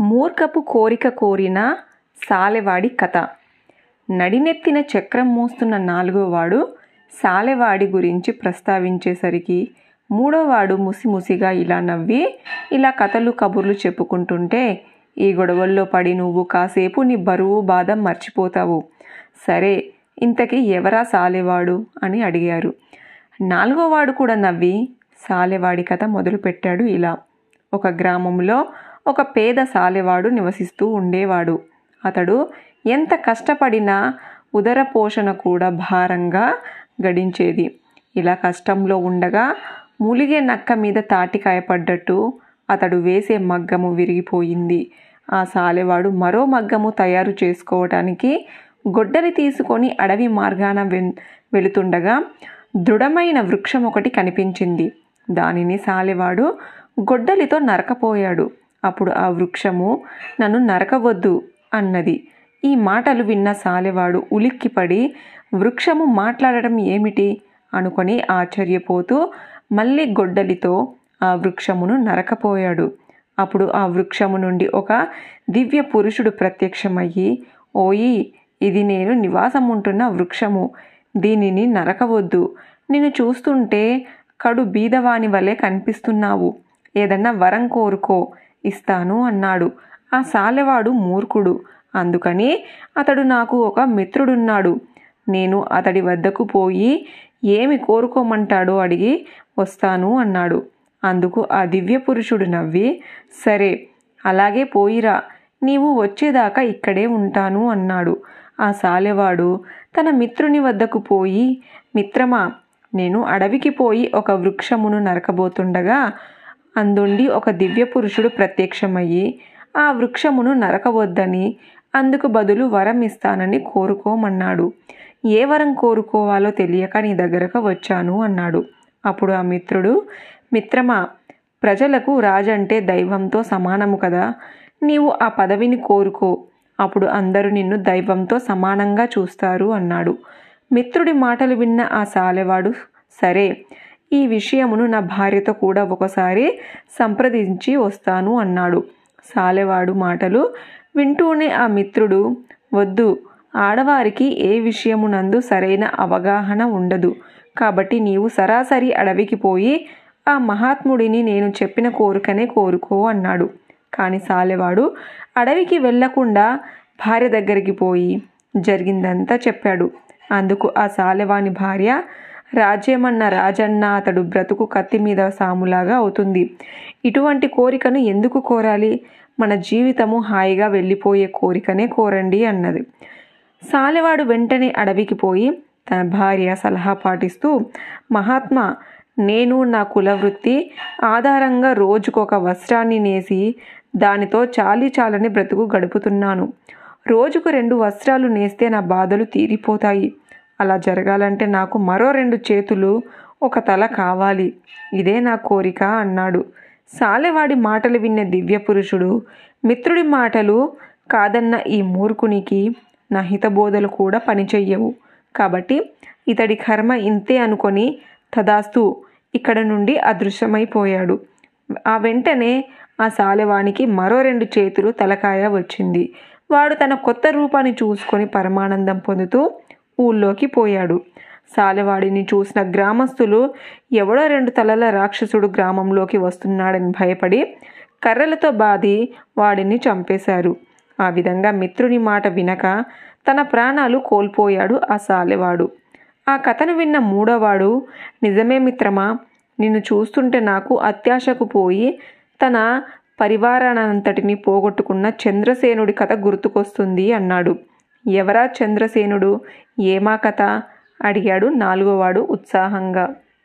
మూర్ఖపు కోరిక కోరిన సాలెవాడి కథ. నడినెత్తిన చక్రం మోస్తున్న నాలుగోవాడు సాలెవాడి గురించి ప్రస్తావించేసరికి మూడోవాడు ముసిముసిగా ఇలా నవ్వి ఇలా కథలు కబుర్లు చెప్పుకుంటుంటే ఈ గొడవల్లో పడి నువ్వు కాసేపు నీ బరువు బాధ మర్చిపోతావు. సరే ఇంతకీ ఎవరా సాలెవాడు? అని అడిగారు. నాలుగోవాడు కూడా నవ్వి సాలెవాడి కథ మొదలుపెట్టాడు ఇలా. ఒక గ్రామంలో ఒక పేద సాలెవాడు నివసిస్తూ ఉండేవాడు. అతడు ఎంత కష్టపడినా ఉదర పోషణ కూడా భారంగా గడించేది. ఇలా కష్టంలో ఉండగా మూలిగే నక్క మీద తాటికాయ పడ్డట్టు అతడు వేసే మగ్గము విరిగిపోయింది. ఆ సాలెవాడు మరో మగ్గము తయారు చేసుకోవటానికి గొడ్డలి తీసుకొని అడవి మార్గాన వెన్ వెళుతుండగా దృఢమైన వృక్షం ఒకటి కనిపించింది. దానిని సాలెవాడు గొడ్డలితో నరకపోయాడు. అప్పుడు ఆ వృక్షము నన్ను నరకవద్దు అన్నది. ఈ మాటలు విన్న సాలెవాడు ఉలిక్కిపడి వృక్షము మాట్లాడడం ఏమిటి? అనుకొని ఆశ్చర్యపోతూ మళ్ళీ గొడ్డలితో ఆ వృక్షమును నరకపోయాడు. అప్పుడు ఆ వృక్షము నుండి ఒక దివ్య పురుషుడు ప్రత్యక్షమయ్యి ఓయి ఇది నేను నివాసం ఉంటున్న వృక్షము. దీనిని నరకవద్దు. నిన్ను చూస్తుంటే కడు బీదవాని వలె కనిపిస్తున్నావు. ఏదన్నా వరం కోరుకో. ఇస్తాను అన్నాడు. ఆ సాలెవాడు మూర్ఖుడు. అందుకని అతడు నాకు ఒక మిత్రుడున్నాడు. నేను అతడి వద్దకు పోయి ఏమి కోరుకోమంటాడో అడిగి వస్తాను అన్నాడు. అందుకు ఆ దివ్య పురుషుడు నవ్వి సరే అలాగే పోయిరా. నీవు వచ్చేదాకా ఇక్కడే ఉంటాను అన్నాడు. ఆ సాలెవాడు తన మిత్రుని వద్దకు పోయి మిత్రమా నేను అడవికి పోయి ఒక వృక్షమును నరకబోతుండగా అందుండి ఒక దివ్య పురుషుడు ప్రత్యక్షమయ్యి ఆ వృక్షమును నరకవద్దని అందుకు బదులు వరం ఇస్తానని కోరుకోమన్నాడు. ఏ వరం కోరుకోవాలో తెలియక నీ దగ్గరకు వచ్చాను అన్నాడు. అప్పుడు ఆ మిత్రుడు మిత్రమా ప్రజలకు రాజంటే దైవంతో సమానము కదా నీవు ఆ పదవిని కోరుకో. అప్పుడు అందరూ నిన్ను దైవంతో సమానంగా చూస్తారు అన్నాడు. మిత్రుడి మాటలు విన్న ఆ సాలెవాడు సరే ఈ విషయమును నా భార్యతో కూడా ఒకసారి సంప్రదించి వస్తాను అన్నాడు. సాలెవాడు మాటలు వింటూనే ఆ మిత్రుడు వద్దు ఆడవారికి ఏ విషయమునందు సరైన అవగాహన ఉండదు. కాబట్టి నీవు సరాసరి అడవికి పోయి ఆ మహాత్ముడిని నేను చెప్పిన కోరికనే కోరుకో అన్నాడు. కానీ సాలెవాడు అడవికి వెళ్ళకుండా భార్య దగ్గరికి పోయి జరిగిందంతా చెప్పాడు. అందుకు ఆ సాలెవాని భార్య రాజ్యమన్న రాజన్న అతడు బ్రతుకు కత్తి మీద సాములాగా అవుతుంది. ఇటువంటి కోరికను ఎందుకు కోరాలి? మన జీవితము హాయిగా వెళ్ళిపోయే కోరికనే కోరండి అన్నది. సాలెవాడు వెంటనే అడవికి పోయి తన భార్య సలహా పాటిస్తూ మహాత్మా నేను నా కులవృత్తి ఆధారంగా రోజుకొక వస్త్రాన్ని నేసి దానితో చాలి చాలని బ్రతుకు గడుపుతున్నాను. రోజుకు రెండు వస్త్రాలు నేస్తే నా బాధలు తీరిపోతాయి. అలా జరగాలంటే నాకు మరో రెండు చేతులు ఒక తల కావాలి. ఇదే నా కోరిక అన్నాడు. సాలెవాడి మాటలు విన్న దివ్య పురుషుడు మిత్రుడి మాటలు కాదన్న ఈ మూర్ఖునికి నా హితబోధలు కూడా పనిచెయ్యవు. కాబట్టి ఇతడి కర్మ ఇంతే అనుకొని తదాస్తు ఇక్కడ నుండి అదృశ్యమైపోయాడు. ఆ వెంటనే ఆ సాలెవానికి మరో రెండు చేతులు తలకాయ వచ్చింది. వాడు తన కొత్త రూపాన్ని చూసుకొని పరమానందం పొందుతూ ఊళ్ళోకి పోయాడు. సాలెవాడిని చూసిన గ్రామస్తులు ఎవడో రెండు తలల రాక్షసుడు గ్రామంలోకి వస్తున్నాడని భయపడి కర్రలతో బాది వాడిని చంపేశారు. ఆ విధంగా మిత్రుని మాట వినక తన ప్రాణాలు కోల్పోయాడు ఆ సాలెవాడు. ఆ కథను విన్న మూడోవాడు నిజమే మిత్రమా నిన్ను చూస్తుంటే నాకు అత్యాశకు పోయి తన పరివారానంతటిని పోగొట్టుకున్న చంద్రసేనుడి కథ గుర్తుకొస్తుంది అన్నాడు. ఎవరా చంద్రసేనుడు? ఏమా కథ? అడిగాడు నాలుగోవాడు ఉత్సాహంగా.